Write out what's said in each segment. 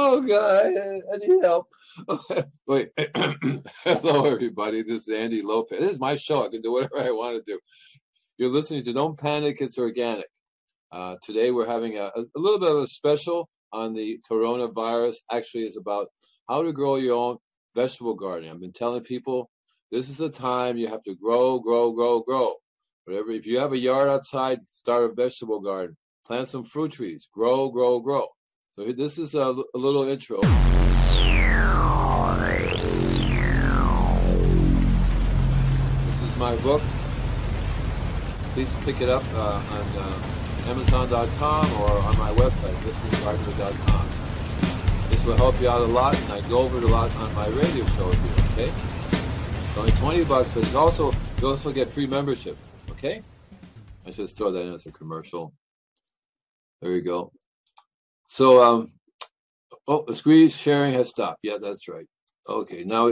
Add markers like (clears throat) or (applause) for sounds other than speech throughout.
Oh God, I, need help. (laughs) Wait, (clears throat) hello everybody. This is Andy Lopez. This is my show. I can do whatever I want to do. You're listening to Don't Panic, It's Organic. Uh, today we're having a, a little bit of a special on the coronavirus. Actually, it's about how to grow your own vegetable garden. I've been telling people this is a time you have to grow, grow, grow, grow. Whatever. If you have a yard outside, start a vegetable garden. Plant some fruit trees. Grow, grow, grow. So this is a, a little intro. This is my book. Please pick it up uh, on uh, Amazon.com or on my website, listeninggardener.com. This will help you out a lot, and I go over it a lot on my radio show you, okay? It's only 20 bucks, but it's also, you also get free membership, okay? I should throw that in as a commercial. There you go. So, um, oh, the screen sharing has stopped. Yeah, that's right. Okay, now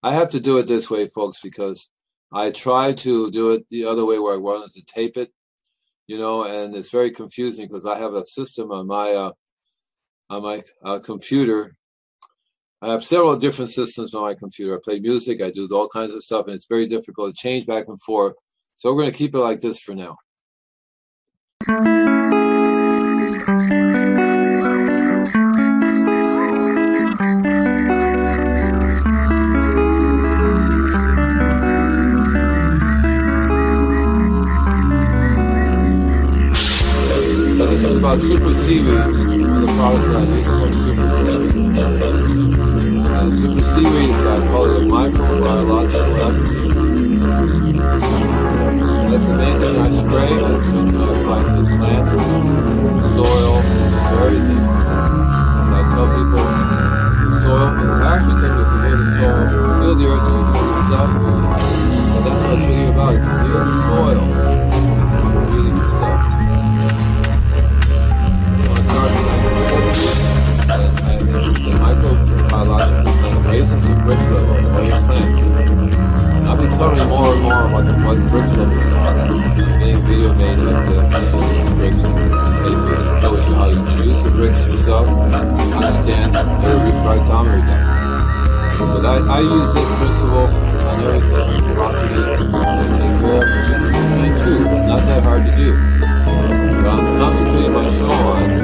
I have to do it this way, folks, because I tried to do it the other way where I wanted to tape it, you know, and it's very confusing because I have a system on my uh, on my uh, computer. I have several different systems on my computer. I play music, I do all kinds of stuff, and it's very difficult to change back and forth. So we're going to keep it like this for now. About super seaweed, the products that I use called super seaweed. Uh, super seaweed is, I call it a microbiological activity. That's amazing. I spray, I apply to the plants, soil, everything. So I tell people, the soil, I actually tell people to heal the soil, heal the earth so you can heal yourself. And that's what it's really about, to heal the soil, microbiological plant raises the Brix level of all your plants. I'll be covering more and more what, the, what Brix levels are. Getting video made of the Brix cases. shows you how you use the Brix yourself, understand what a refractometer does. So that, I use this principle on everything. Property, I take care of it. too, not that hard to do. But I'm concentrating my show on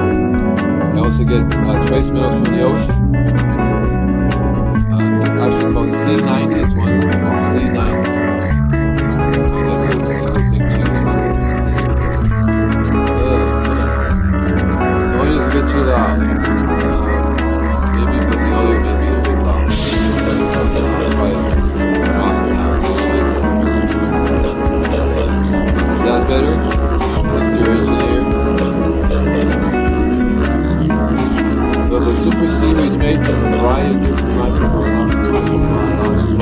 I also get uh, trace minerals from the ocean. Uh, it's actually called Sea-90. It's one called Sea-90. Don't use a bit too super is made from a variety of. Microphone volume.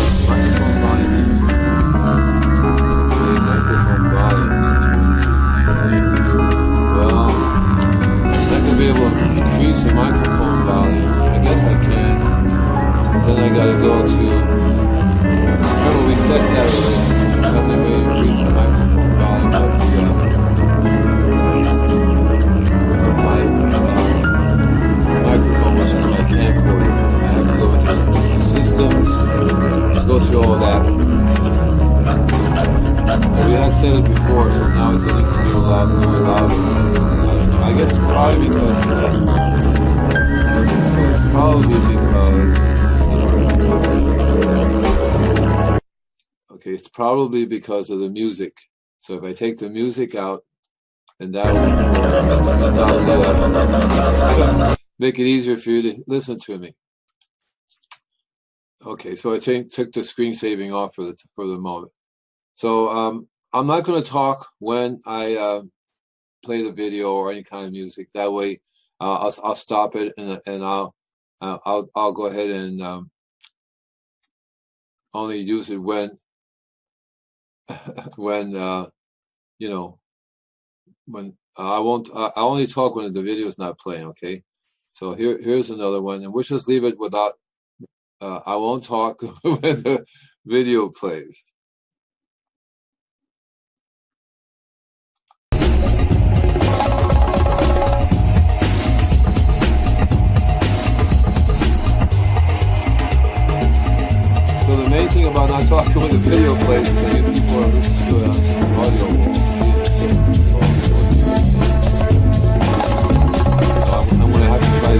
Well, I'm be able to increase the microphone volume. I guess I can. Then I gotta go to. Remember we set that already. I'm gonna increase the microphone volume of the. Microphone, which is my camcorder. I have to go into, into systems, go through all that. We had said it before, so now it needs to be a lot more louder. I, I guess probably because because so it's probably because okay, it's probably because of the music. So if I take the music out, and that will make it easier for you to listen to me. Okay, so I took the screen saving off for the for the moment. So um, I'm not going to talk when I uh, play the video or any kind of music. That way, uh, I'll I'll stop it and and I'll I'll I'll go ahead and um, only use it when (laughs) when uh, you know when uh, I won't I only talk when the video is not playing. Okay, so here here's another one, and we'll just leave it without uh, I won't talk (laughs) when the video plays. So the main thing about not talking when the video plays is that people are listening to it on audio.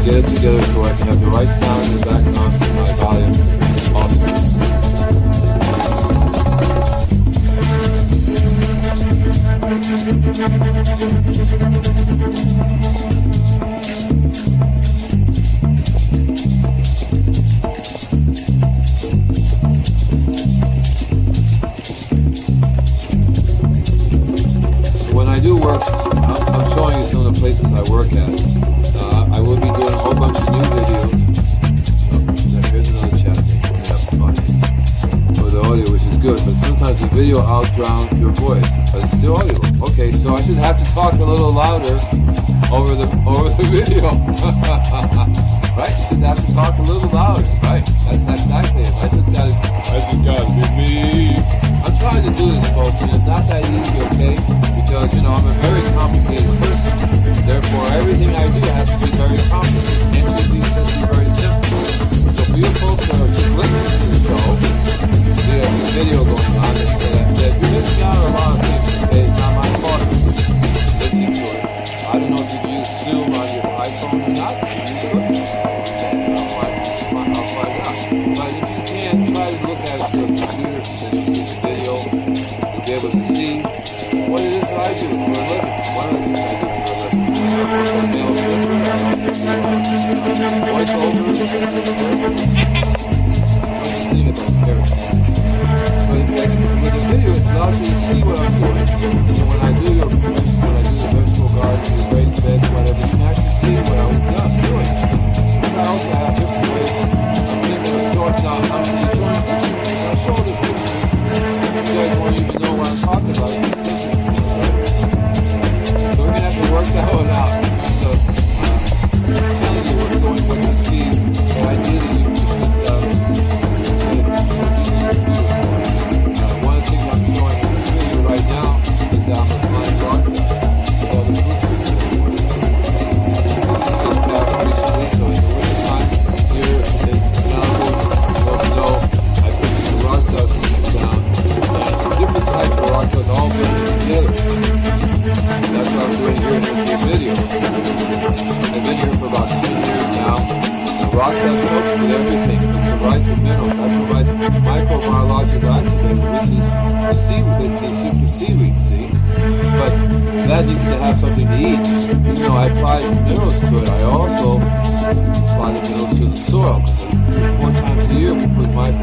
So I can have the right sound in the background volume when I do work, I'm showing you some of the places I work at. Will be doing a whole bunch of new videos audio, which is good, but sometimes the video outdrowns your voice, but it's still audio. Okay, so I just have to talk a little louder over the over the video. right? You just have to talk a little louder, right? That's exactly it. Me. I'm trying to do this, folks, it's not that easy, okay? Because you know I'm a very complicated person. Therefore, everything I do has to be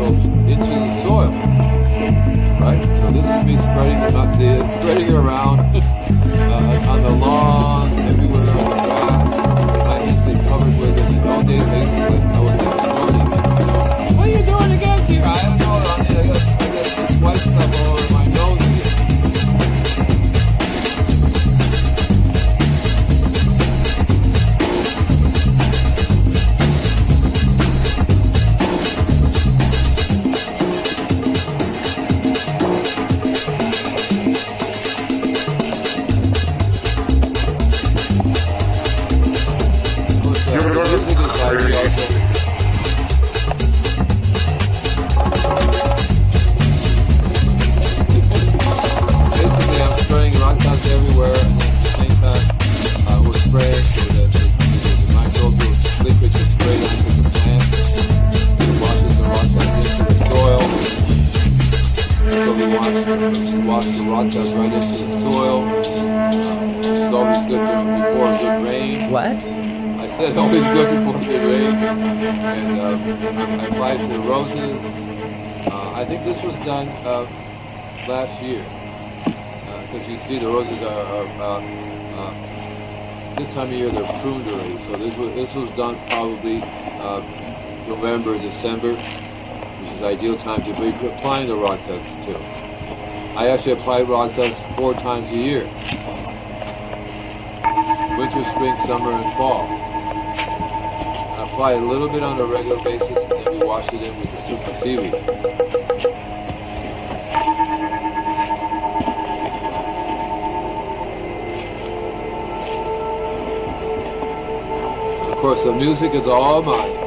develops into soil. Right? So this is me spreading the out, spreading it around (laughs) uh, on the lawn December, which is ideal time to be applying the rock dust too. I actually apply rock dust four times a year. Winter, spring, summer, and fall. I apply a little bit on a regular basis and then we wash it in with the super seaweed. Of course, the music is all mine.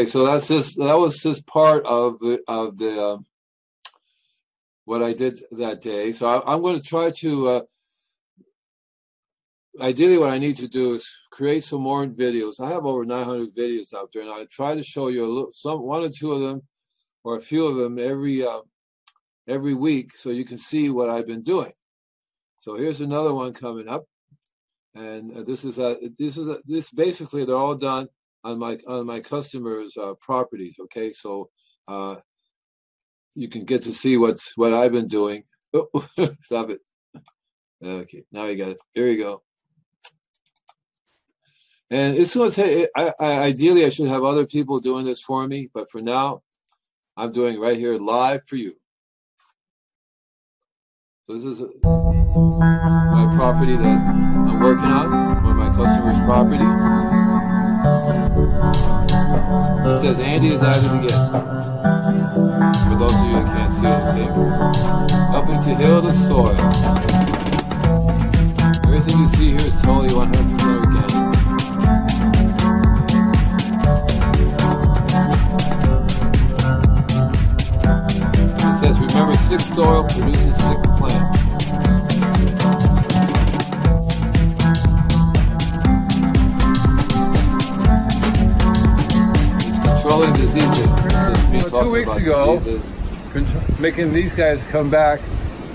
Okay, so that's just that was just part of the of the uh, what I did that day. So I, am going to try to. Uh, ideally, what I need to do is create some more videos. I have over 900 videos out there, and I try to show you a little, some one or two of them, or a few of them every uh, every week, so you can see what I've been doing. So here's another one coming up, and uh, this is a this is a, this basically they're all done on my on my customers' uh, properties. Okay, so uh, you can get to see what's what I've been doing. (laughs) Oh, (laughs) stop it. Okay, now you got it. Here you go. And it's going to take. I, I, ideally, I should have other people doing this for me, but for now, I'm doing right here live for you. So this is my property that I'm working on, of my customers' property. It says Andy is at it again. For those of you who can't see anything. Helping to heal the soil. Everything you see here is totally 100% organic. It says, remember, sick soil produces sick plants. Controlling diseases. So it's me You two weeks ago- making these guys come back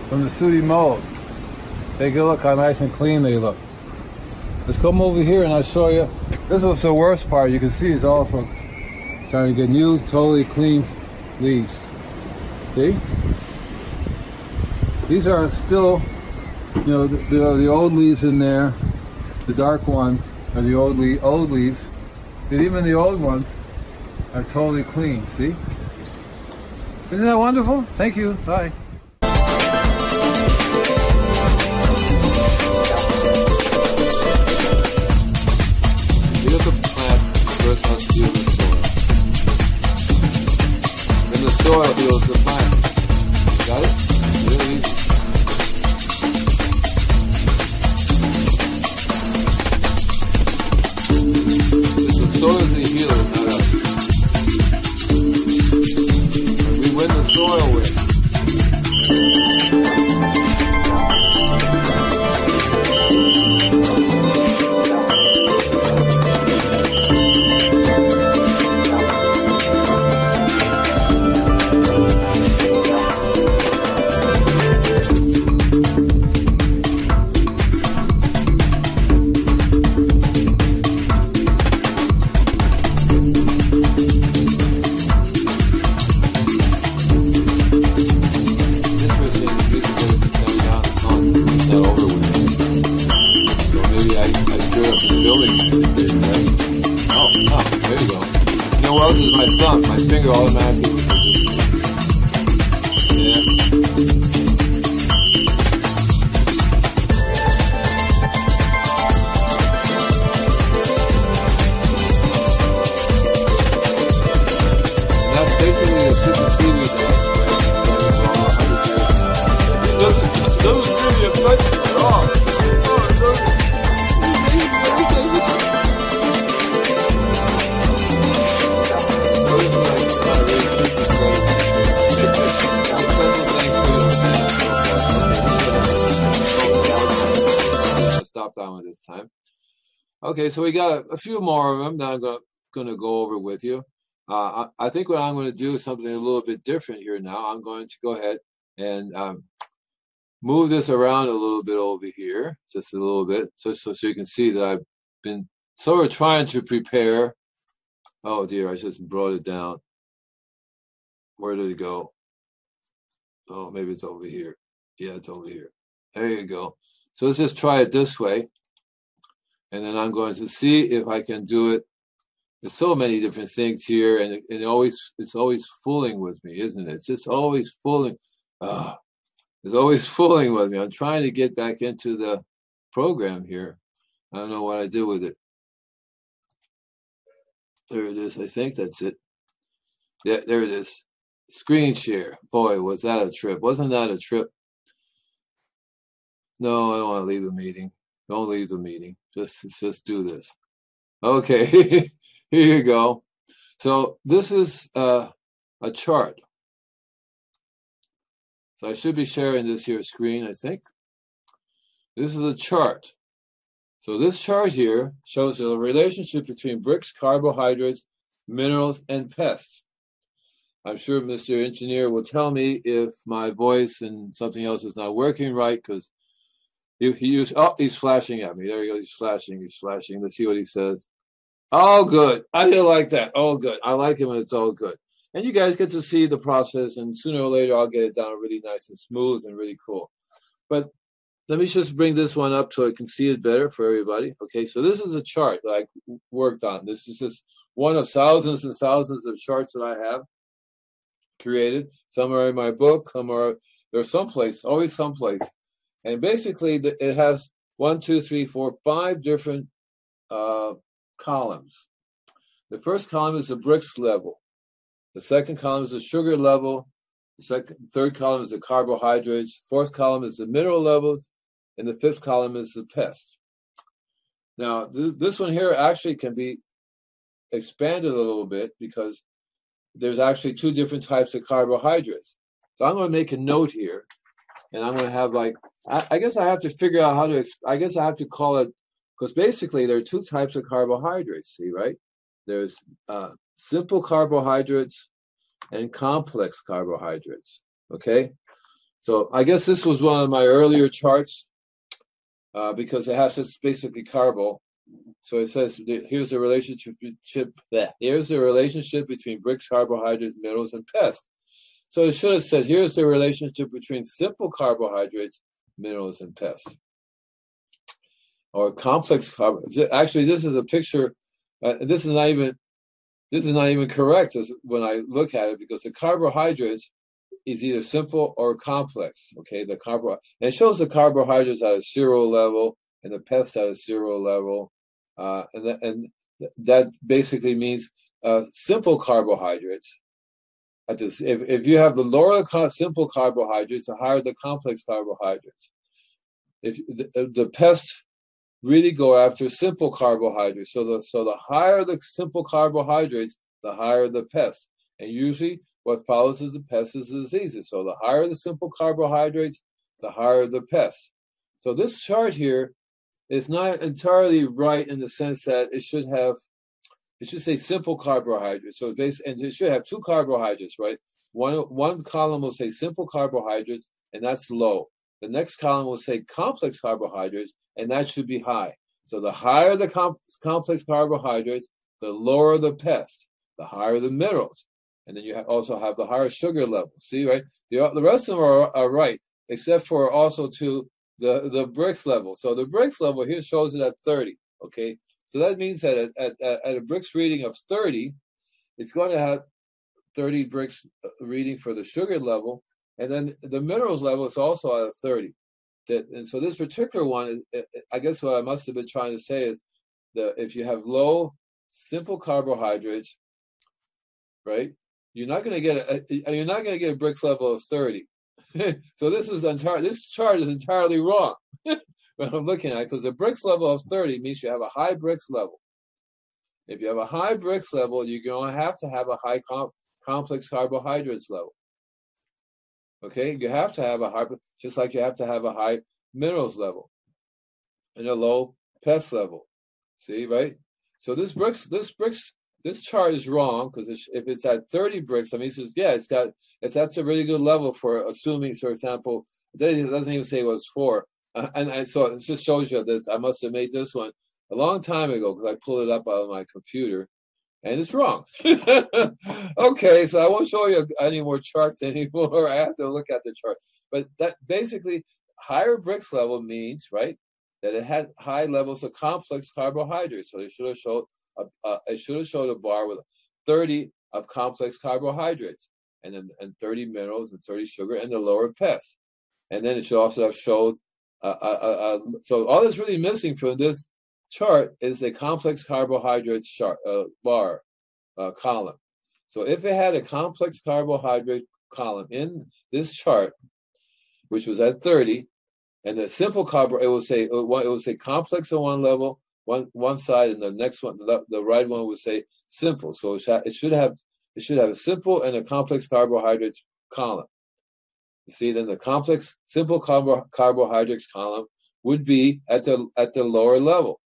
from the sooty mold. Take a look how nice and clean they look. Let's come over here and I'll show you. This was the worst part. You can see it's all from trying to get new, totally clean leaves. See? These are still, you know, the, the, the old leaves in there. The dark ones are the old, le- old leaves. But even the old ones are totally clean. See? Isn't that wonderful? Thank you. Bye. Then the soil heals few more of them that I'm going to go over with you. Uh, I, I think what I'm going to do is something a little bit different here now. I'm going to go ahead and um, move this around a little bit over here, just a little bit, so, so, so you can see that I've been sort of trying to prepare. Oh dear, I just brought it down. Where did it go? Oh, maybe it's over here. Yeah, it's over here. There you go. So let's just try it this way. And then I'm going to see if I can do it there's so many different things here, and it, it always it's always fooling with me, isn't it? It's just always fooling. ah, it's always (laughs) fooling with me. I'm trying to get back into the program here. I don't know what I did with it. There it is. I think that's it. Yeah, there it is. Screen share. Boy, was that a trip. Wasn't that a trip? No, I don't want to leave the meeting. Don't leave the meeting. Just just do this. Okay, (laughs) here you go. So this is uh, a chart. So I should be sharing this here screen, I think. This is a chart. So this chart here shows the relationship between Brix, carbohydrates, minerals, and pests. I'm sure Mr. Engineer will tell me if my voice and something else is not working right because he used, oh, he's flashing at me. There he goes. He's flashing. He's flashing. Let's see what he says. All good. I feel like that. All good. I like him, and it's all good. And you guys get to see the process, and sooner or later, I'll get it down really nice and smooth and really cool. But let me just bring this one up so I can see it better for everybody. Okay, so this is a chart that I worked on. This is just one of thousands and thousands of charts that I have created. Some are in my book, some are there's someplace, always someplace. And basically, it has one, two, three, four, five different uh, columns. The first column is the Brix level. The second column is the sugar level. The second, third column is the carbohydrates. Fourth column is the mineral levels. and the fifth column is the pest. Now, th- this one here actually can be expanded a little bit because there's actually two different types of carbohydrates. So I'm going to make a note here, and I'm going to have like I, I guess I have to figure out how to. I guess I have to call it because basically there are two types of carbohydrates. See, right? There's uh, simple carbohydrates and complex carbohydrates. Okay, so I guess this was one of my earlier charts uh, because it has it's basically carbo. So it says here's the relationship. Here's the relationship between Brix, carbohydrates, minerals, and pests. So it should have said here's the relationship between simple carbohydrates, minerals, and pests, or complex. Actually, this is a picture. Uh, this is not even this is not even correct as when I look at it because the carbohydrates is either simple or complex. Okay, the carbo and it shows the carbohydrates at a zero level and the pests at a zero level, uh, and th- and that basically means uh, simple carbohydrates. At this, if, if you have the lower simple carbohydrates, the higher the complex carbohydrates. If the, the pests really go after simple carbohydrates, so the so the higher the simple carbohydrates, the higher the pest. And usually what follows is the pest is the diseases. So the higher the simple carbohydrates, the higher the pest. So this chart here is not entirely right in the sense that it should have, it should say simple carbohydrates. So base and it should have two carbohydrates, right? One one column will say simple carbohydrates, and that's low. The next column will say complex carbohydrates, and that should be high. So the higher the comp- complex carbohydrates, the lower the pest, the higher the minerals, and then you also have the higher sugar level. See, right? The, the rest of them are, are right, except for also to the, the Brix level. So the Brix level here shows it at 30. Okay, so that means that at, at, at a Brix reading of 30, it's going to have 30 Brix uh, reading for the sugar level, and then the minerals level is also at 30. That, and so this particular one, I guess what I must have been trying to say is that if you have low simple carbohydrates, right, you're not going to get a, you're not going to get a Brix level of 30. (laughs) so this is entire this chart is entirely wrong (laughs) when I'm looking at because a Brix level of 30 means you have a high Brix level. If you have a high Brix level, you're going to have to have a high com- complex carbohydrates level. Okay, you have to have a high, just like you have to have a high minerals level and a low pest level. See, right? So this Brix, this Brix, this chart is wrong because if it's at 30 Brix, I mean, he says, yeah, it's got, it's, that's a really good level for assuming, for example, it doesn't even say it was four. Uh, and, and so it just shows you that I must have made this one a long time ago because I pulled it up out of my computer and it's wrong. (laughs) okay, so I won't show you any more charts (laughs) anymore. I have to look at the chart. But that basically, higher Brix level means, right, that it had high levels of complex carbohydrates. So it should have showed uh, it should have showed a bar with 30 of complex carbohydrates and then and 30 minerals and 30 sugar and the lower pest. And then it should also have showed, uh, uh, uh, uh so all that's really missing from this chart is a complex carbohydrate chart, uh, bar uh, column. So if it had a complex carbohydrate column in this chart, which was at 30, and the simple carbo, it will say it will say complex on one level, one one side and the next one the, the right one would say simple so it should have it should have a simple and a complex carbohydrates column you see then the complex simple carbo, carbohydrates column would be at the at the lower level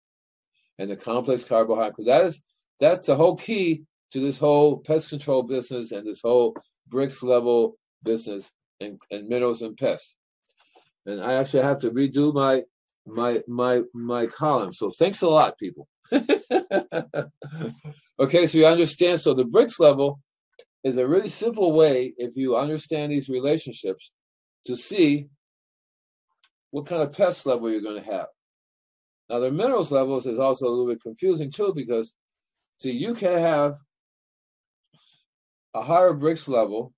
and the complex carbohydrate because that is that's the whole key to this whole pest control business and this whole Brix level business and, and minerals and pests and i actually have to redo my my my my column. So thanks a lot, people. (laughs) (laughs) okay, so you understand. So the Brix level is a really simple way, if you understand these relationships, to see what kind of pest level you're going to have. Now, the minerals levels is also a little bit confusing too, because see, you can have a higher Brix level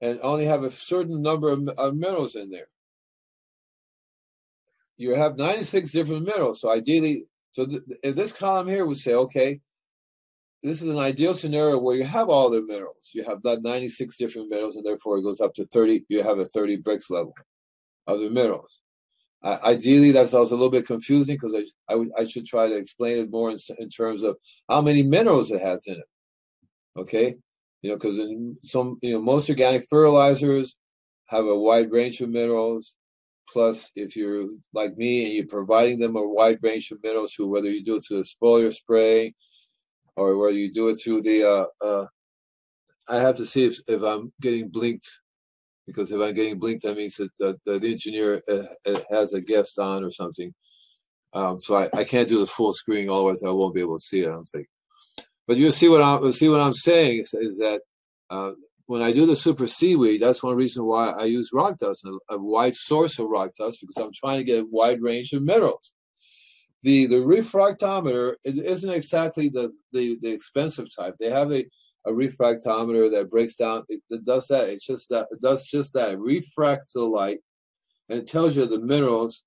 and only have a certain number of, of minerals in there you have 96 different minerals. So ideally, so th- this column here would say, okay, this is an ideal scenario where you have all the minerals. You have that 96 different minerals, and therefore it goes up to 30. You have a 30 Brix level of the minerals. I, ideally, that's also a little bit confusing because I, I, I should try to explain it more in, in terms of how many minerals it has in it. Okay, you know, because in some, you know, most organic fertilizers have a wide range of minerals. Plus, if you're like me and you're providing them a wide range of minerals whether you do it through the foliar spray or whether you do it through the, uh, uh, I have to see if, if I'm getting blinked because if I'm getting blinked, that means that the, the engineer uh, uh, has a guest on or something. Um, so I, I can't do the full screen, otherwise I won't be able to see it. I don't think. But you see what I'm see what I'm saying is, is that uh, when I do the super seaweed, that's one reason why I use rock dust, a, a wide source of rock dust, because I'm trying to get a wide range of minerals. The the refractometer isn't exactly the, the, the expensive type. They have a, a refractometer that breaks down. It, it does that. It's just that it does just that. It refracts the light, and it tells you the minerals.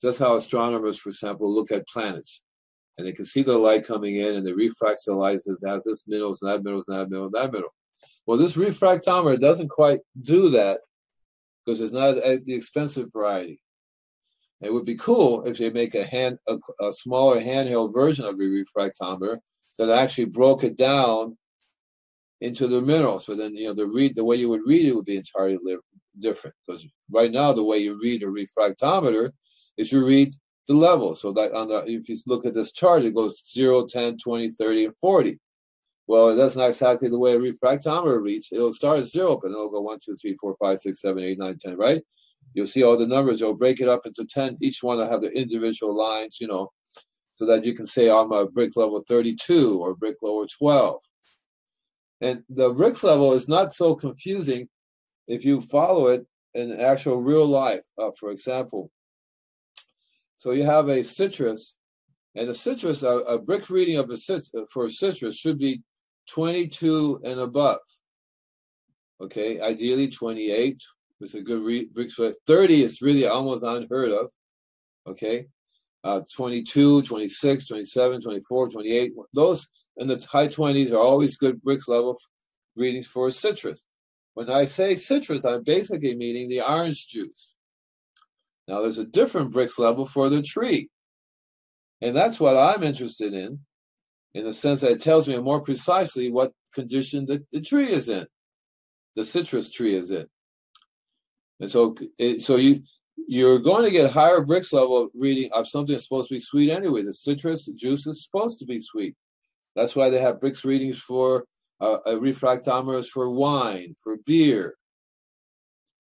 Just how astronomers, for example, look at planets and they can see the light coming in, and they refracts the light says has this minerals and that minerals and that mineral and that mineral. Well, this refractometer doesn't quite do that because it's not the expensive variety. It would be cool if they make a hand a, a smaller handheld version of a refractometer that actually broke it down into the minerals. But then you know the read the way you would read it would be entirely different because right now the way you read a refractometer is you read the level. So that on the if you look at this chart, it goes 0, 10, 20, 30, and 40. Well, that's not exactly the way a refractometer reads. It'll start at zero, but it'll go 1, 2, 3, 4, 5, 6, 7, 8, 9, 10, right? You'll see all the numbers. It'll break it up into 10. Each one will have the individual lines, you know, so that you can say I'm a brick level 32 or brick level 12. And the Brix level is not so confusing if you follow it in actual real life. Uh, for example, so you have a citrus, and a citrus, a, a brick reading of a citrus, for a citrus should be 22 and above. Okay, ideally 28 with a good re- brick. 30 is really almost unheard of. Okay, uh, 22, 26, 27, 24, 28. Those in the high 20s are always good Brix level readings for citrus. When I say citrus, I'm basically meaning the orange juice. Now, there's a different Brix level for the tree. And that's what I'm interested in, in the sense that it tells me more precisely what condition the, the tree is in, the citrus tree is in. And so, it, so you you're going to get higher Brix level reading of something that's supposed to be sweet anyway. The citrus juice is supposed to be sweet. That's why they have Brix readings for uh, refractometers for wine, for beer,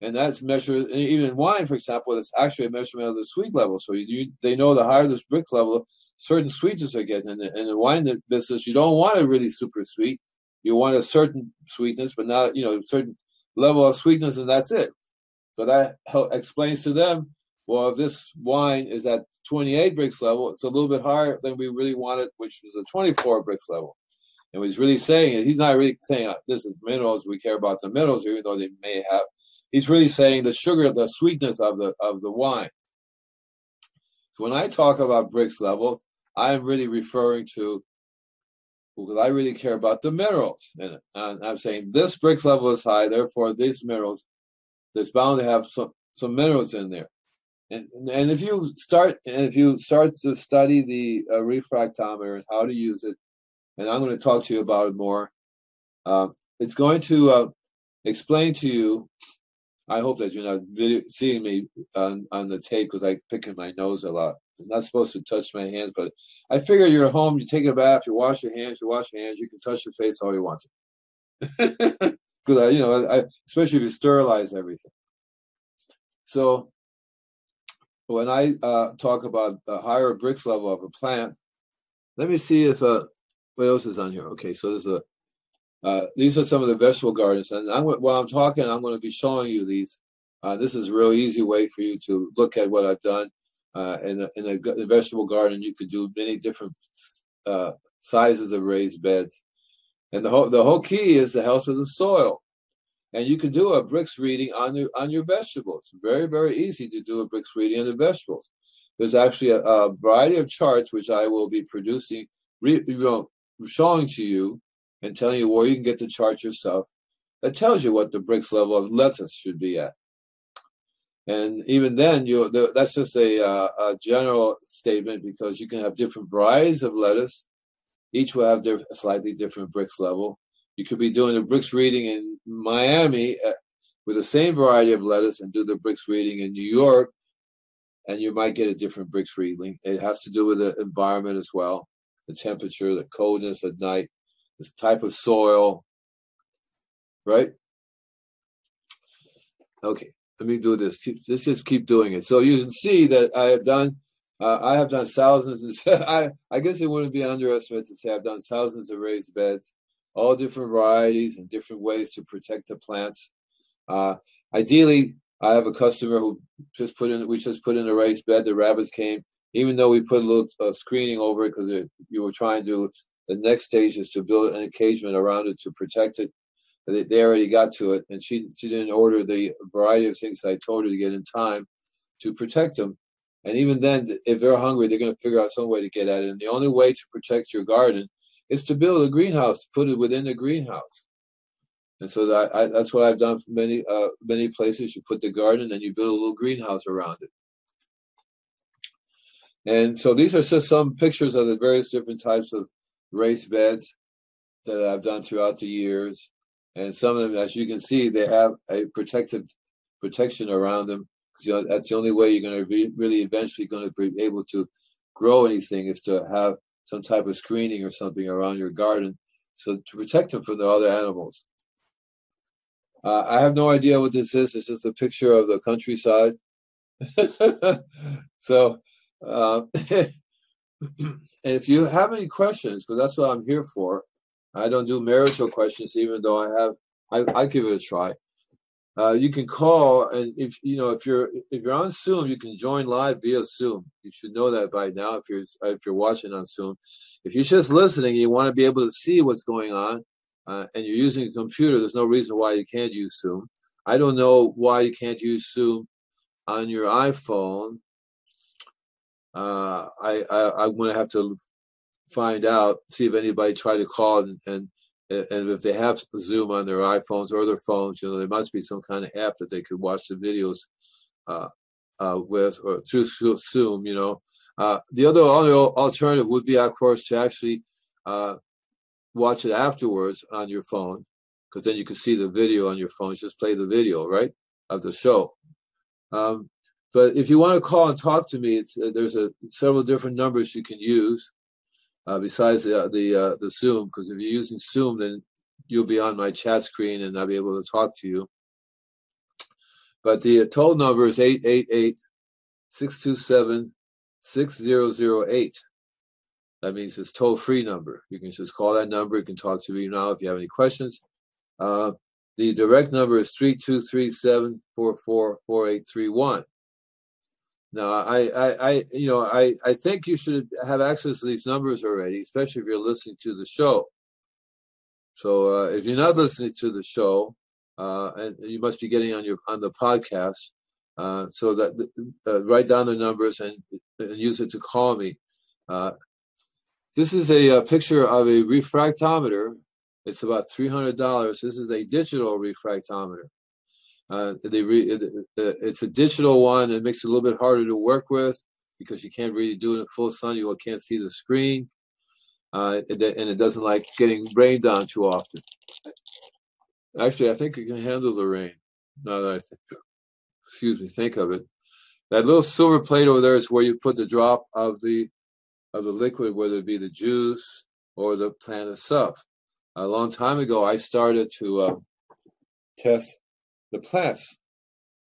and that's measured even wine, for example. That's actually a measurement of the sweet level. So you, they know the higher this Brix level, certain sweetness are getting. In the, in the wine business, you don't want it really super sweet. You want a certain sweetness, but not you know a certain level of sweetness, and that's it. So that help, explains to them. Well, if this wine is at 28 Brix level, it's a little bit higher than we really wanted, which was a 24 Brix level. And what he's really saying is he's not really saying uh, this is minerals. We care about the minerals, even though they may have He's really saying the sugar, the sweetness of the of the wine. So when I talk about Brix levels, I am really referring to because I really care about the minerals in it. And I'm saying this Brix level is high, therefore these minerals, there's bound to have some, some minerals in there. And, and if you start and if you start to study the uh, refractometer and how to use it, and I'm going to talk to you about it more, uh, it's going to uh, explain to you I hope that you're not video, seeing me on, on the tape because I'm picking my nose a lot. I'm not supposed to touch my hands, but I figure you're at home, you take a bath, you wash your hands, you wash your hands, you can touch your face all you want to. (laughs) Because I, you know, I, especially if you sterilize everything. So when I uh, talk about the higher Brix level of a plant, let me see if uh, what else is on here. Okay, so there's a uh, these are some of the vegetable gardens, and I'm, while I'm talking, I'm going to be showing you these. Uh, this is a real easy way for you to look at what I've done. Uh, in, a, in, a, vegetable garden, you could do many different uh, sizes of raised beds, and the whole the whole key is the health of the soil. And you can do a Brix reading on your on your vegetables. Very very easy to do a Brix reading on the vegetables. There's actually a, a variety of charts which I will be producing, re, you know, showing to you and telling you where you can get the chart yourself that tells you what the Brix level of lettuce should be at. And even then, you that's just a, uh, a general statement because you can have different varieties of lettuce. Each will have their slightly different Brix level. You could be doing a Brix reading in Miami uh, with the same variety of lettuce and do the Brix reading in New York, and you might get a different Brix reading. It has to do with the environment as well, the temperature, the coldness at night, this type of soil, right? Okay let me do this. Let's just keep doing it. So you can see that I have done, uh, I have done thousands. And (laughs) I, I guess it wouldn't be underestimate to say I've done thousands of raised beds, all different varieties and different ways to protect the plants. Uh, ideally, I have a customer who just put in, we just put in a raised bed. The rabbits came, even though we put a little uh, screening over it because you were trying to. The next stage is to build an encagement around it to protect it they, they already got to it, and she she didn't order the variety of things I told her to get in time to protect them. And even then, if they're hungry, they're going to figure out some way to get at it. And the only way to protect your garden is to build a greenhouse, put it within the greenhouse. And so that I, that's what I've done for many uh, many places. You put the garden and you build a little greenhouse around it. And so these are just some pictures of the various different types of raised beds that I've done throughout the years and some of them, as you can see, they have a protective protection around them. You know, that's the only way you're going to be really eventually going to be able to grow anything is to have some type of screening or something around your garden, so to protect them from the other animals. Uh, I have no idea what this is. It's just a picture of the countryside. (laughs) so, uh, (clears throat) if you have any questions, because that's what I'm here for, I don't do marital questions, even though I have. I, I give it a try. Uh, you can call, and if you know if you're if you're on Zoom, you can join live via Zoom. You should know that by now if you're if you're watching on Zoom. If you're just listening, you want to be able to see what's going on, uh, and you're using a computer. There's no reason why you can't use Zoom. I don't know why you can't use Zoom on your iPhone. Uh, I, I I'm to have to find out, see if anybody tried to call and, and and if they have Zoom on their iPhones or their phones, you know, there must be some kind of app that they could watch the videos uh, uh, with or through Zoom. You know, uh, the other, alternative would be, of course, to actually uh, watch it afterwards on your phone, because then you can see the video on your phone. Just play the video, right, of the show. Um, but if you want to call and talk to me, uh, there's a several different numbers you can use uh, besides the the uh, the Zoom, because if you're using Zoom, then you'll be on my chat screen and I'll be able to talk to you. But the toll number is 888 627 6008. That means it's toll free number. You can just call that number. You can talk to me now if you have any questions. Uh, the direct number is 3237 444831. No, I, I, I, you know, I, I think you should have access to these numbers already, especially if you're listening to the show. So uh, if you're not listening to the show, uh, and you must be getting on your on the podcast, uh, so that uh, write down the numbers and, and use it to call me. Uh, this is a, a, picture of a refractometer. It's about three hundred dollars. This is a digital refractometer. Uh, they re, it's a digital one that makes it a little bit harder to work with because you can't really do it in full sun. You can't see the screen, uh, and it doesn't like getting rained on too often. Actually, I think it can handle the rain. Now that I think, excuse me, think of it. That little silver plate over there is where you put the drop of the of the liquid, whether it be the juice or the plant itself. A long time ago, I started to uh, test the plants.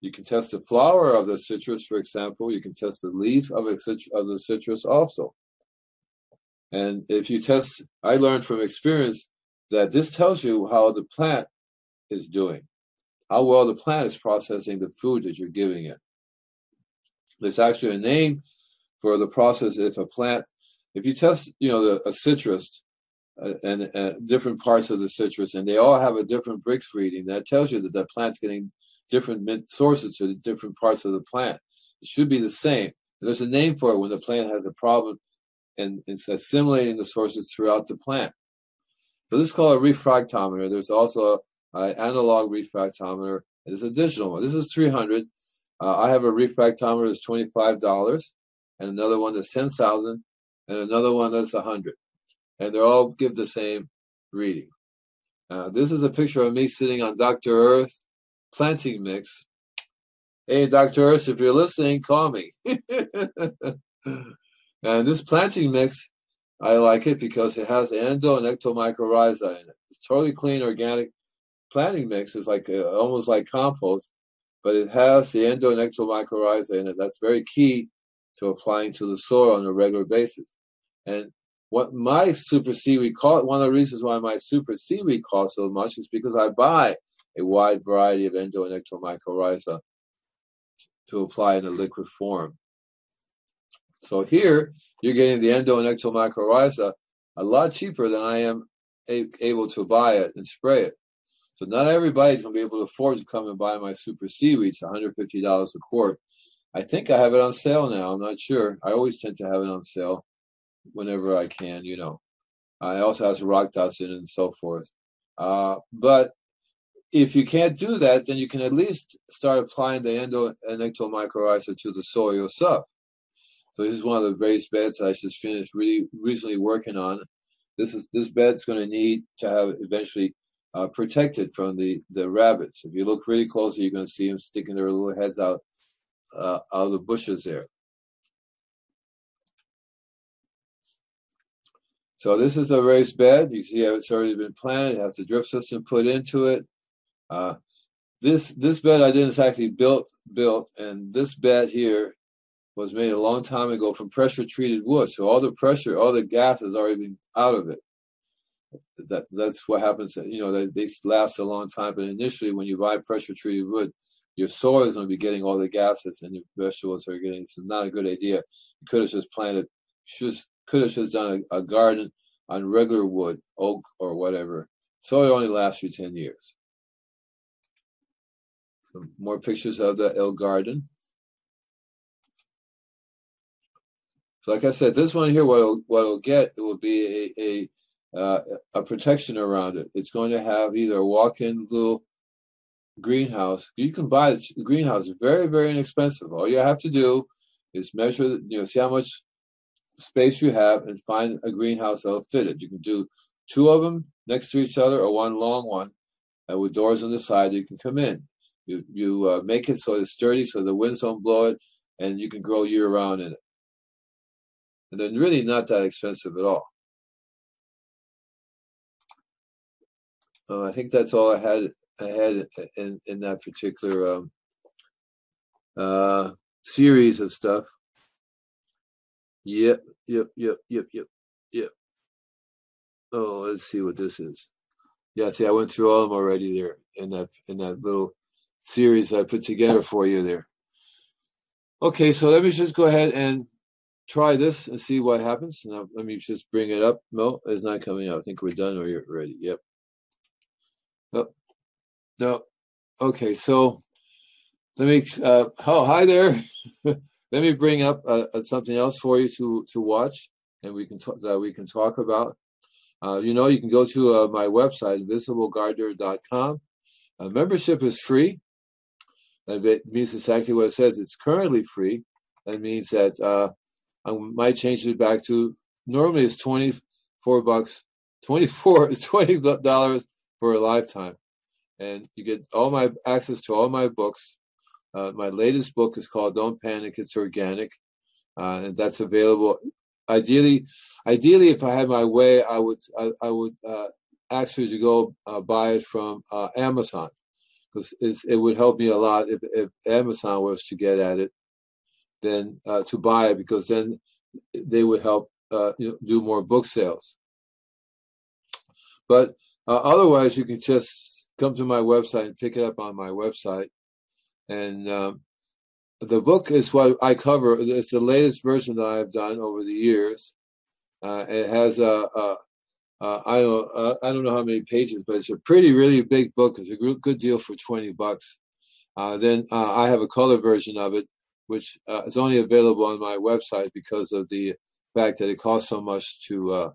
You can test the flower of the citrus, for example. You can test the leaf of, a, of the citrus also. And if you test, I learned from experience that this tells you how the plant is doing, how well the plant is processing the food that you're giving it. There's actually a name for the process if a plant, if you test, you know, the, a citrus uh, and uh, different parts of the citrus, and they all have a different Brix reading. That tells you that the plant's getting different sources to the different parts of the plant. It should be the same. There's a name for it when the plant has a problem and it's assimilating the sources throughout the plant. So this is called a refractometer. There's also an analog refractometer. It's a digital one. This is 300. Uh, I have a refractometer that's twenty five dollars, and another one that's ten thousand, and another one that's hundred, and they all give the same reading. Uh, this is a picture of me sitting on Dr. Earth planting mix. Hey, Dr. Earth, if you're listening, call me. (laughs) and this planting mix, I like it because it has endo and ectomycorrhiza in it. It's totally clean, organic planting mix. It's like uh, almost like compost, but it has the endo and ectomycorrhiza in it. That's very key to applying to the soil on a regular basis. And what my super seaweed cost, one of the reasons why my super seaweed costs so much is because I buy a wide variety of endo and ectomycorrhiza to apply in a liquid form. So here, you're getting the endo and ectomycorrhiza a lot cheaper than I am a- able to buy it and spray it. So not everybody's to be able to afford to come and buy my super seaweed. It's $150 a quart. I think I have it on sale now. I'm not sure. I always tend to have it on sale whenever I can, you know. I also has rock dust in and so forth. Uh, but if you can't do that, then you can at least start applying the endo and ectomycorrhiza to the soil yourself. So this is one of the raised beds I just finished really recently working on. This is this bed's going to need to have eventually uh, protected from the the rabbits. If you look really closely, you're going to see them sticking their little heads out uh, out of the bushes there. So this is the raised bed. You see how it's already been planted. It has the drip system put into it. Uh, this this bed I didn't actually built built, and this bed here was made a long time ago from pressure treated wood. So all the pressure, all the gas has already been out of it. That that's what happens. You know, they, they last a long time. But initially, when you buy pressure treated wood, your soil is going to be getting all the gases, and your vegetables are getting. It's not a good idea. You could have just planted, just could have just done a, a garden on regular wood, oak or whatever. so it only lasts for ten years. More pictures of the El Garden. So, like I said, this one here, what it'll, what it'll get, it will be a a, uh, a protection around it. It's going to have either a walk-in little greenhouse. You can buy the greenhouse; very, very inexpensive. All you have to do is measure, you know, see how much space you have, and find a greenhouse that'll fit it. You can do two of them next to each other, or one long one, and with doors on the side you can come in. You you uh, make it so it's sturdy, so the winds don't blow it, and you can grow year round in it and they're really not that expensive at all. Uh, I think that's all I had. I had in in that particular um, uh, series of stuff. Yep, yep, yep, yep, yep, yep. Oh, let's see what this is. Yeah, see, I went through all of them already there in that in that little series I put together for you there. Okay, so let me just go ahead and try this and see what happens. Now, let me just bring it up. No, it's not coming out. I think we're done or you're ready. Yep. No, no. Okay, so let me. Uh, oh, hi there. (laughs) let me bring up uh, uh, something else for you to to watch, and we can talk that we can talk about. Uh, you know, you can go to uh, my website, invisiblegardener.com. Uh, membership is free. That means exactly what it says. It's currently free. That means that uh, I might change it back to normally it's 24 bucks, 24, (laughs) 20 dollars for a lifetime. And you get all my access to all my books. Uh, my latest book is called Don't Panic, It's Organic. Uh, and that's available. Ideally, ideally, if I had my way, I would, I, I would uh, ask you to go uh, buy it from uh, Amazon because it would help me a lot if, if Amazon was to get at it then uh, to buy it because then they would help you know, do more book sales. But otherwise, you can just come to my website and pick it up on my website. And um, the book is what I cover. It's the latest version that I've done over the years. Uh, it has a, a uh, I don't uh, I don't know how many pages, but it's a pretty really big book. It's a good, deal for twenty bucks. Uh, then uh, I have a color version of it, which uh, is only available on my website because of the fact that it costs so much to uh,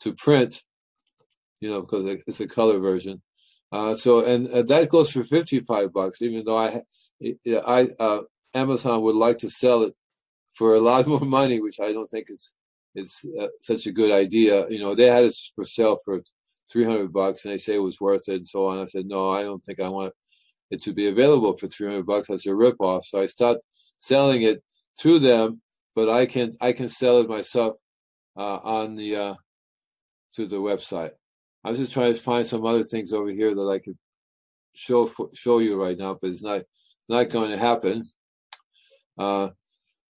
to print. You know, because it's a color version. Uh, so and uh, that goes for fifty five bucks. Even though I I uh, Amazon would like to sell it for a lot (laughs) more money, which I don't think is is uh, such a good idea. You know, they had it for sale for 300 bucks and they say it was worth it and so on. I said, no, I don't think I want it to be available for 300 bucks. That's a ripoff. So I start selling it to them, but I can, I can sell it myself, uh, on the, uh, to the website. I was just trying to find some other things over here that I could show, show you right now, but it's not, not going to happen. Uh,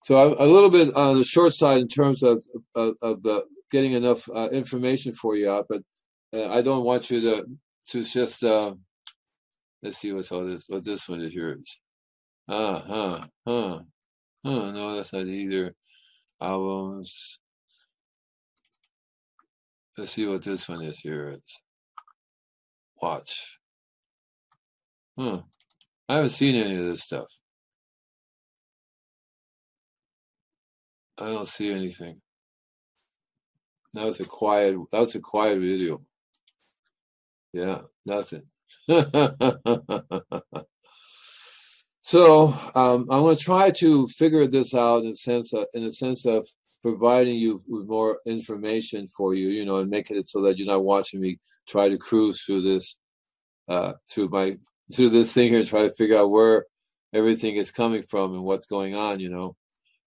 so I'm a little bit on the short side in terms of of, of the getting enough uh, information for you out, but uh, I don't want you to to just uh, let's see what's all this what this one is. Ah, huh, huh, huh. No, that's not either. Albums. Let's see what this one is here. It's watch. Huh. I haven't seen any of this stuff. I don't see anything. That was a quiet. That was a quiet video. Yeah, nothing. (laughs) so um, I'm going to try to figure this out in a sense of, in a sense of providing you with more information for you, you know, and making it so that you're not watching me try to cruise through this, uh, through my through this thing here and try to figure out where everything is coming from and what's going on, you know.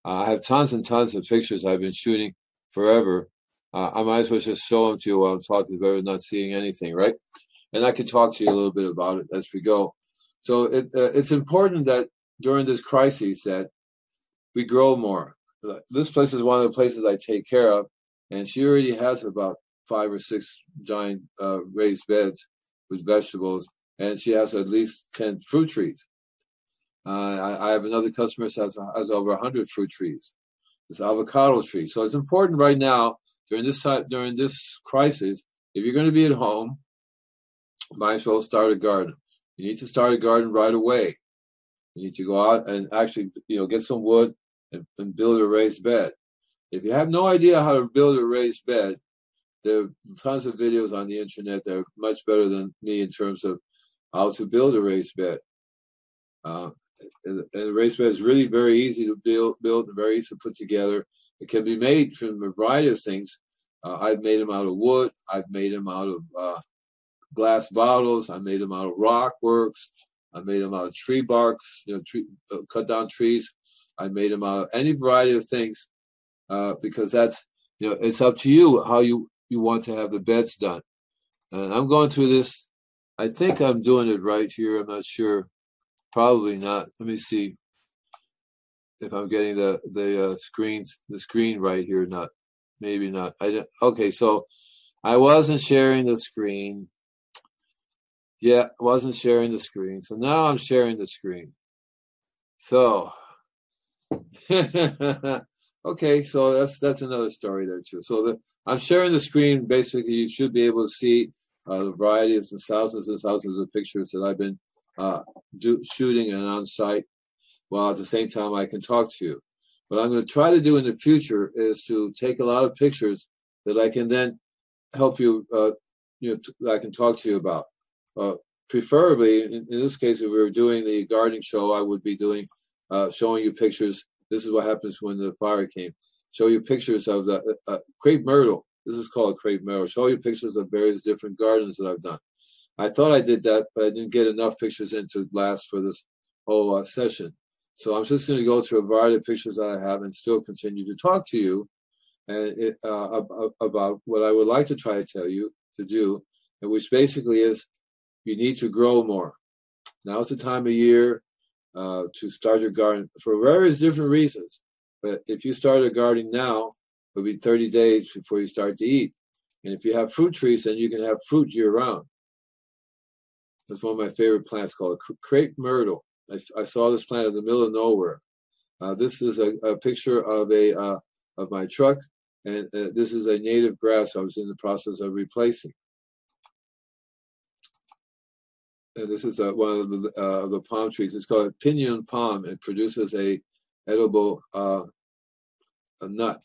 Uh, I have tons and tons of pictures I've been shooting forever uh, I might as well just show them to you while I'm talking than not seeing anything, right? And I can talk to you a little bit about it as we go. So it, uh, it's important that during this crisis that we grow more. This place is one of the places I take care of, and she already has about five or six giant uh, raised beds with vegetables, and she has at least ten fruit trees. Uh, I, I, have another customer that has, has over hundred fruit trees. It's avocado tree. So it's important right now during this time, during this crisis, if you're going to be at home, might as well start a garden. You need to start a garden right away. You need to go out and actually, you know, get some wood and, and build a raised bed. If you have no idea how to build a raised bed, there are tons of videos on the internet that are much better than me in terms of how to build a raised bed. Uh, and, and a raised bed is really very easy to build, build and very easy to put together. It can be made from a variety of things. Uh, I've made them out of wood. I've made them out of uh, glass bottles. I made them out of rock works. I made them out of tree barks, you know, tree, uh, cut down trees. I made them out of any variety of things uh, because that's, you know, it's up to you how you, you want to have the beds done. And I'm going through this. I think I'm doing it right here. I'm not sure. Probably not. Let me see if I'm getting the the uh, screens the screen right here. Not maybe not. I don't, okay. So I wasn't sharing the screen. Yeah, wasn't sharing the screen. So now I'm sharing the screen. So (laughs) okay, so that's that's another story there too. So the, I'm sharing the screen. Basically, you should be able to see uh, the variety of thousands and thousands of pictures that I've been uh, do, shooting and on site while at the same time I can talk to you. What I'm going to try to do in the future is to take a lot of pictures that I can then help you, uh, you know, t- I can talk to you about. Uh, preferably, in, in, this case, if we were doing the gardening show, I would be doing, uh, showing you pictures. This is what happens when the fire came. Show you pictures of the uh, uh, crepe myrtle. This is called a crepe myrtle. Show you pictures of various different gardens that I've done. I thought I did that, but I didn't get enough pictures in to last for this whole uh, session. So I'm just going to go through a variety of pictures that I have and still continue to talk to you and it, uh, about what I would like to try to tell you to do, and which basically is you need to grow more. Now's the time of year uh, to start your garden for various different reasons. But if you start a garden now, it'll be 30 days before you start to eat. And if you have fruit trees, then you can have fruit year round. That's one of my favorite plants called crepe myrtle. I, I, saw this plant in the middle of nowhere. Uh, this is a, a, picture of a uh, of my truck, and uh, this is a native grass I was in the process of replacing. And this is uh, one of the, uh, the palm trees. It's called a pinon palm. It produces a edible uh, a nut.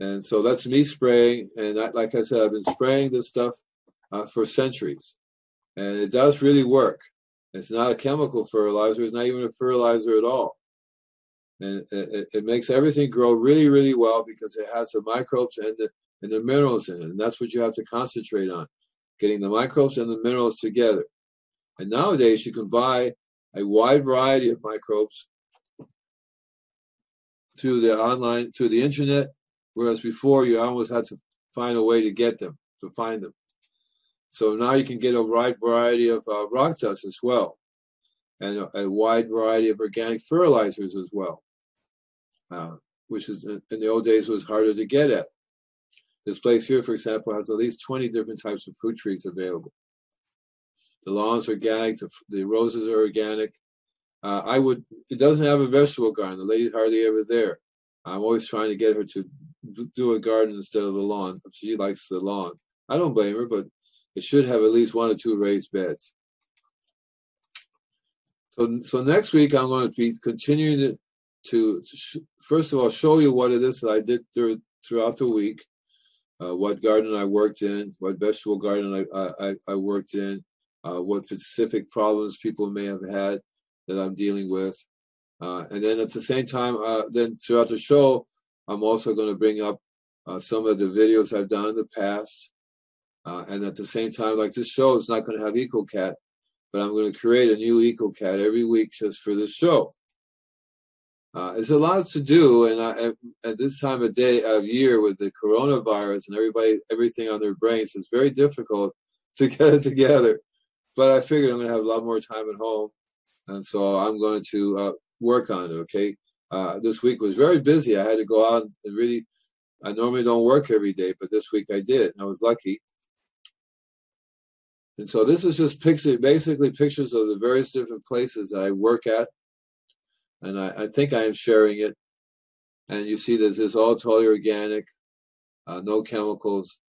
And so that's me spraying. And I, like I said, I've been spraying this stuff for centuries, and it does really work. It's not a chemical fertilizer. It's not even a fertilizer at all. And it, it makes everything grow really, really well because it has the microbes and the and the minerals in it. And that's what you have to concentrate on, getting the microbes and the minerals together. And nowadays you can buy a wide variety of microbes through the online, through the internet, whereas before you almost had to find a way to get them, to find them. So now you can get a wide variety of uh, rock dust as well, and a, a, wide variety of organic fertilizers as well, uh, which is in the old days was harder to get at. This place here, for example, has at least 20 different types of fruit trees available. The lawn's are organic, the, the roses are organic. Uh, I would, it doesn't have a vegetable garden. The lady's hardly ever there. I'm always trying to get her to do a garden instead of a lawn. She likes the lawn. I don't blame her, but it should have at least one or two raised beds. So, so next week I'm going to be continuing to, to, to first of all show you what it is that I did throughout the week, uh, what garden I worked in, what vegetable garden I, I, I worked in, uh, what specific problems people may have had that I'm dealing with. Uh, and then at the same time, uh, then throughout the show, I'm also going to bring up uh, some of the videos I've done in the past. Uh, and at the same time, like this show is not going to have EcoCat, but I'm going to create a new EcoCat every week just for this show. Uh, there's a lot to do, and I, at this time of day of year with the coronavirus and everybody everything on their brains, it's very difficult to (laughs) get it together. But I figured I'm going to have a lot more time at home, and so I'm going to uh, work on it. Okay, uh, this week was very busy. I had to go out and really. I normally don't work every day, but this week I did, and I was lucky. And so this is just picture, basically pictures of the various different places that I work at and I, I think I am sharing it. And you see this is all totally organic, uh, no chemicals.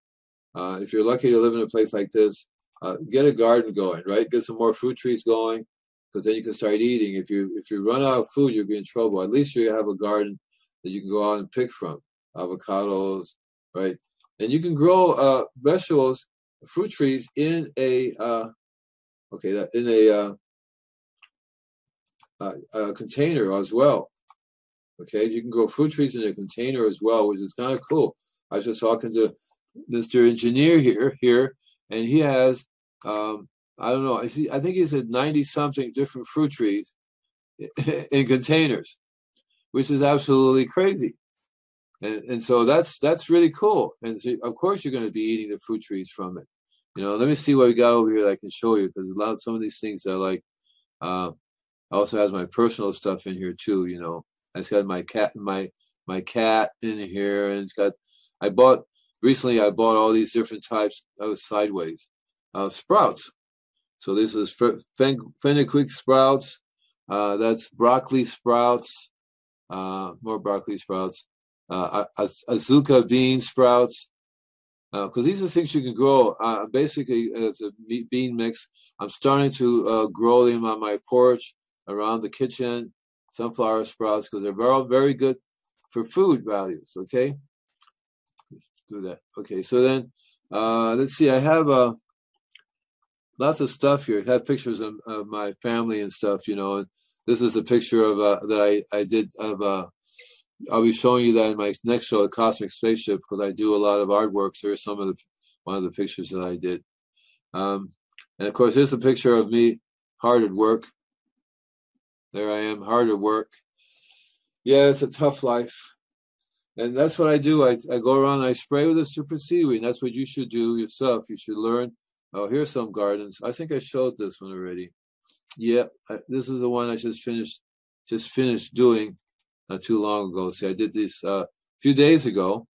Uh, if you're lucky to live in a place like this, uh, get a garden going, right? Get some more fruit trees going, because then you can start eating. If you if you run out of food, you'll be in trouble. At least you have a garden that you can go out and pick from, avocados, right? And you can grow uh, vegetables, fruit trees in a uh, okay, in a uh, a container as well. Okay, you can grow fruit trees in a container as well, which is kind of cool. I was just talking to Mr. Engineer here, here, and he has, um, I don't know, I see, I think he said ninety something different fruit trees (laughs) in containers, which is absolutely crazy. And, and so that's that's really cool. And so of course you're going to be eating the fruit trees from it. You know, let me see what we got over here that I can show you because a lot of some of these things are like uh, also has my personal stuff in here too. You know, it's got my cat, my my cat in here, and it's got. I bought recently. I bought all these different types of sideways of sprouts. So this is fen- fenugreek sprouts. Uh, that's broccoli sprouts. Uh, more broccoli sprouts. Uh, azuki bean sprouts. Because uh, these are things you can grow. Uh, basically, it's a bean mix. I'm starting to uh, grow them on my porch around the kitchen, sunflower sprouts, because they're very, very good for food values. Okay, do that. Okay, so then uh, let's see. I have uh, lots of stuff here. I have pictures of, of, my family and stuff. You know, and this is a picture of uh, that I I did of. Uh, I'll be showing you that in my next show, Cosmic Spaceship, because I do a lot of artwork. So here's some of the one of the pictures that I did. Um, and of course, here's a picture of me hard at work. There I am, hard at work. Yeah, it's a tough life. And that's what I do. I, I go around, I spray with a super seaweed. And that's what you should do yourself. You should learn. Oh, here's some gardens. I think I showed this one already. Yeah, I, this is the one I just finished just finished doing not too long ago. See, I did this uh, a few days ago.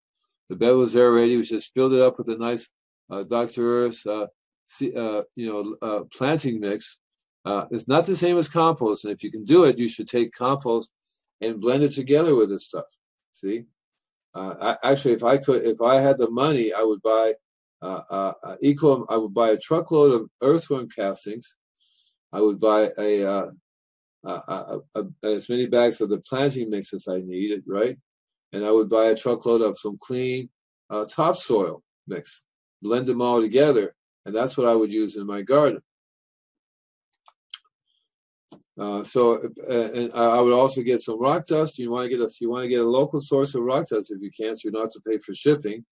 The bed was there already. We just filled it up with a nice uh, Dr. Earth, uh, uh, you know, uh, planting mix. Uh, it's not the same as compost, and if you can do it, you should take compost and blend it together with this stuff. See, uh, I, actually, if I could, if I had the money, I would buy uh, uh, uh. I would buy a truckload of earthworm castings. I would buy a, uh, a, a, as many bags of the planting mix as I needed, right? And I would buy a truckload of some clean topsoil mix, blend them all together, and that's what I would use in my garden. Uh, so, uh, and I would also get some rock dust. You want to get a, you want to get a local source of rock dust if you can, so you don't have to pay for shipping.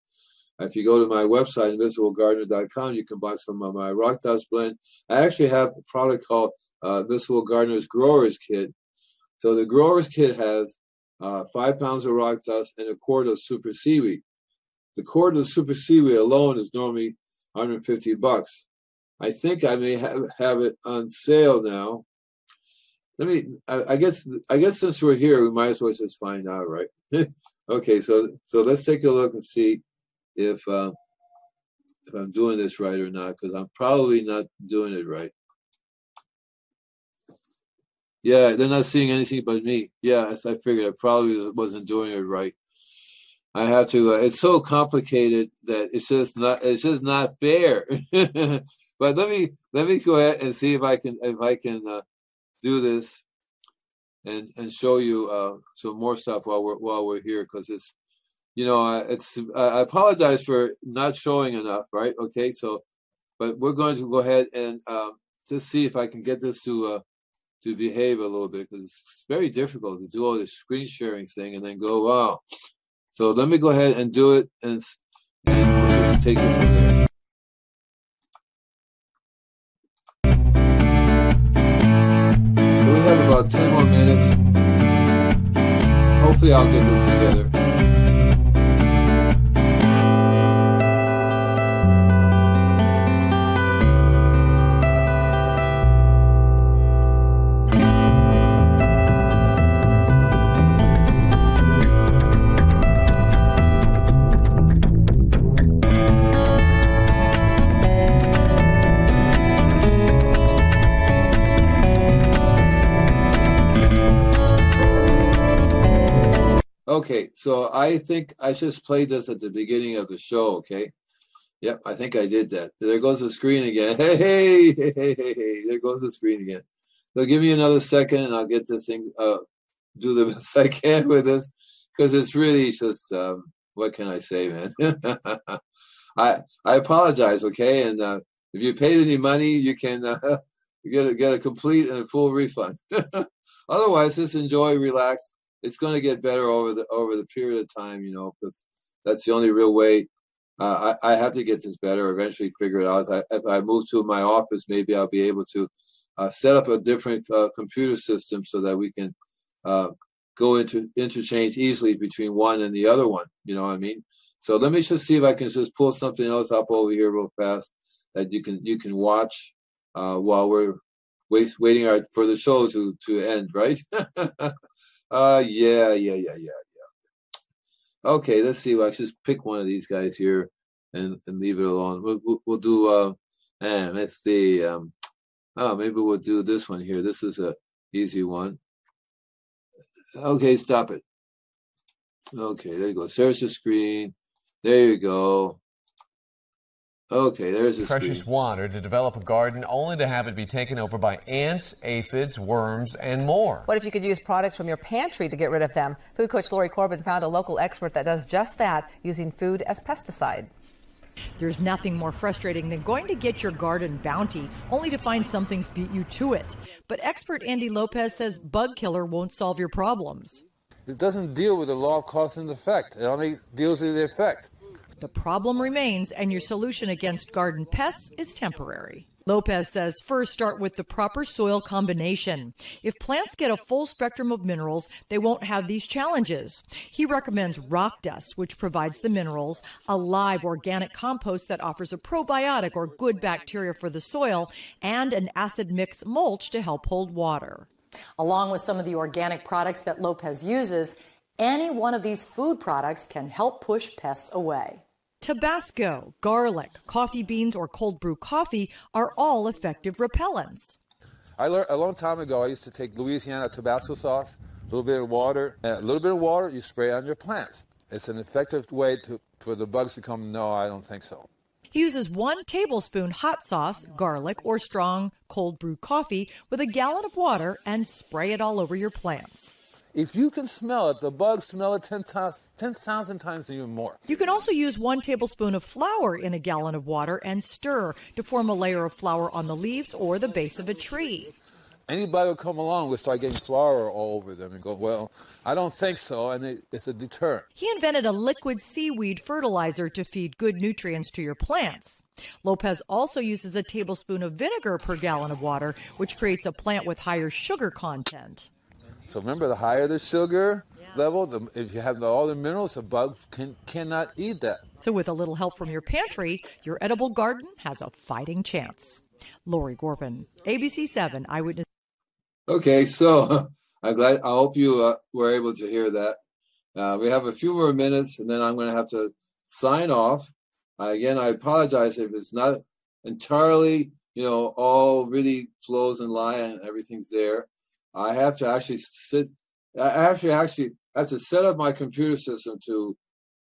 If you go to my website, invisiblegardener.com, you can buy some of my rock dust blend. I actually have a product called uh, Gardener's Growers Kit. So the Growers Kit has uh, five pounds of rock dust and a quart of super seaweed. The quart of super seaweed alone is normally 150 bucks. I think I may have, have it on sale now. Let me. I, I guess. I guess since we're here, we might as well just find out, right? (laughs) okay. So so let's take a look and see if uh, if I'm doing this right or not, because I'm probably not doing it right. Yeah, they're not seeing anything but me. Yeah, I figured I probably wasn't doing it right. I have to. Uh, it's so complicated that it's just not. It's just not fair. (laughs) but let me let me go ahead and see if I can if I can uh, do this and and show you uh, some more stuff while we're while we're here because it's you know it's I apologize for not showing enough right okay so but we're going to go ahead and um, just see if I can get this to uh, to behave a little bit because it's very difficult to do all this screen sharing thing and then go wow so let me go ahead and do it and, and we'll just take it from there. So we have about 10 more minutes. Hopefully I'll get this together. Okay, so I think I just played this at the beginning of the show, okay? Yep, I think I did that. There goes the screen again. (laughs) Hey, hey, hey, hey, hey, there goes the screen again. So give me another second and I'll get this thing, uh, do the (laughs) best I can with this because it's really just, um, what can I say, man? (laughs) I I apologize, okay? And uh, if you paid any money, you can uh, get a, get a complete and full refund. Otherwise, just enjoy, relax, it's going to get better over the over the period of time, you know, because that's the only real way. Uh, I, I have to get this better. Eventually, figure it out. I, if I move to my office, maybe I'll be able to uh, set up a different uh, computer system so that we can uh, go into interchange easily between one and the other one. You know what I mean? So let me just see if I can just pull something else up over here real fast that you can you can watch uh, while we're wait, waiting our, for the show to to end. Right? (laughs) Uh, yeah, yeah, yeah, yeah, yeah. Okay, let's see. Well, I just pick one of these guys here and, and leave it alone. We'll, we'll, we'll do, uh, and let's see. Um, oh, maybe we'll do this one here. This is a easy one. Okay, stop it. Okay, there you go. There's the screen. There you go. Okay, there's a precious screen. water to develop a garden only to have it be taken over by ants, aphids, worms, and more. What if you could use products from your pantry to get rid of them? Food coach Lori Corbin found a local expert that does just that using food as pesticide. There's nothing more frustrating than going to get your garden bounty only to find something's beat you to it. But expert Andy Lopez says bug killer won't solve your problems. It doesn't deal with the law of cause and effect. It only deals with the effect. The problem remains, and your solution against garden pests is temporary. Lopez says first start with the proper soil combination. If plants get a full spectrum of minerals, they won't have these challenges. He recommends rock dust, which provides the minerals, a live organic compost that offers a probiotic or good bacteria for the soil, and an acid mix mulch to help hold water. Along with some of the organic products that Lopez uses, any one of these food products can help push pests away. Tabasco, garlic, coffee beans, or cold brew coffee are all effective repellents. I learned a long time ago, I used to take Louisiana Tabasco sauce, a little bit of water, a little bit of water, you spray on your plants. It's an effective way to, for the bugs to come. No, I don't think so. He uses one tablespoon hot sauce, garlic, or strong cold brew coffee with a gallon of water and spray it all over your plants. If you can smell it, the bugs smell it 10,000 10, times even more. You can also use one tablespoon of flour in a gallon of water and stir to form a layer of flour on the leaves or the base of a tree. anybody will come along will start getting flour all over them and go, well, I don't think so, and it, it's a deterrent. He invented a liquid seaweed fertilizer to feed good nutrients to your plants. Lopez also uses a tablespoon of vinegar per gallon of water, which creates a plant with higher sugar content. So remember, the higher the sugar yeah. level, the, if you have all the minerals, the bug can, cannot eat that. So with a little help from your pantry, your edible garden has a fighting chance. Lori Corbin, ABC7 Eyewitness. Okay, so (laughs) I'm glad. I hope you uh, were able to hear that. Uh, we have a few more minutes, and then I'm going to have to sign off. Uh, again, I apologize if it's not entirely, you know, all really flows in line and everything's there. I have to actually sit. I actually actually have to set up my computer system to,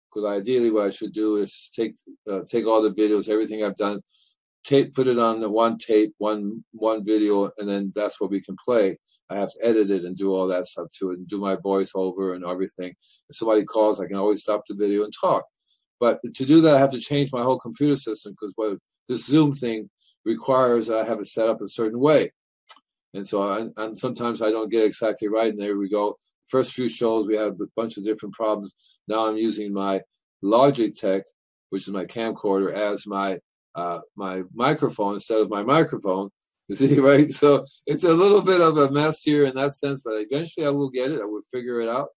because ideally what I should do is take uh, take all the videos, everything I've done, tape, put it on the one tape, one one video, and then that's what we can play. I have to edit it and do all that stuff to it, and do my voiceover and everything. If somebody calls, I can always stop the video and talk. But to do that, I have to change my whole computer system because what this Zoom thing requires that I have it set up a certain way. And so, I, and sometimes I don't get exactly right. And there we go. First few shows, we had a bunch of different problems. Now I'm using my Logitech, which is my camcorder, as my uh, my microphone instead of my microphone. (laughs) You see, right? So it's a little bit of a mess here in that sense, but eventually I will get it. I will figure it out.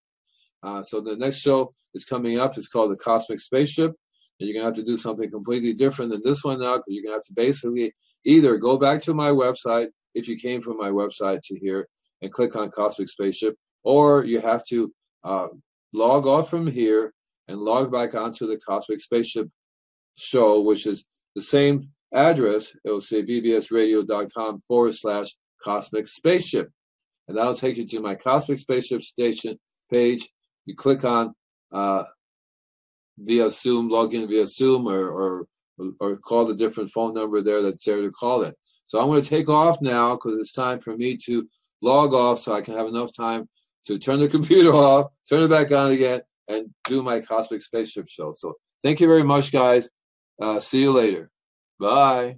Uh, so the next show is coming up. It's called the Cosmic Spaceship. And you're gonna have to do something completely different than this one now, because you're gonna have to basically either go back to my website if you came from my website to here and click on Cosmic Spaceship, or you have to uh, log off from here and log back onto the Cosmic Spaceship show, which is the same address. It will say bbsradio.com forward slash Cosmic Spaceship. And that'll take you to my Cosmic Spaceship station page. You click on uh, via Zoom, log in via Zoom, or, or or call the different phone number there that's there to call it. So I'm going to take off now because it's time for me to log off so I can have enough time to turn the (laughs) computer off, turn it back on again, and do my Cosmic Spaceship show. So thank you very much, guys. Uh, see you later. Bye.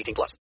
18 plus.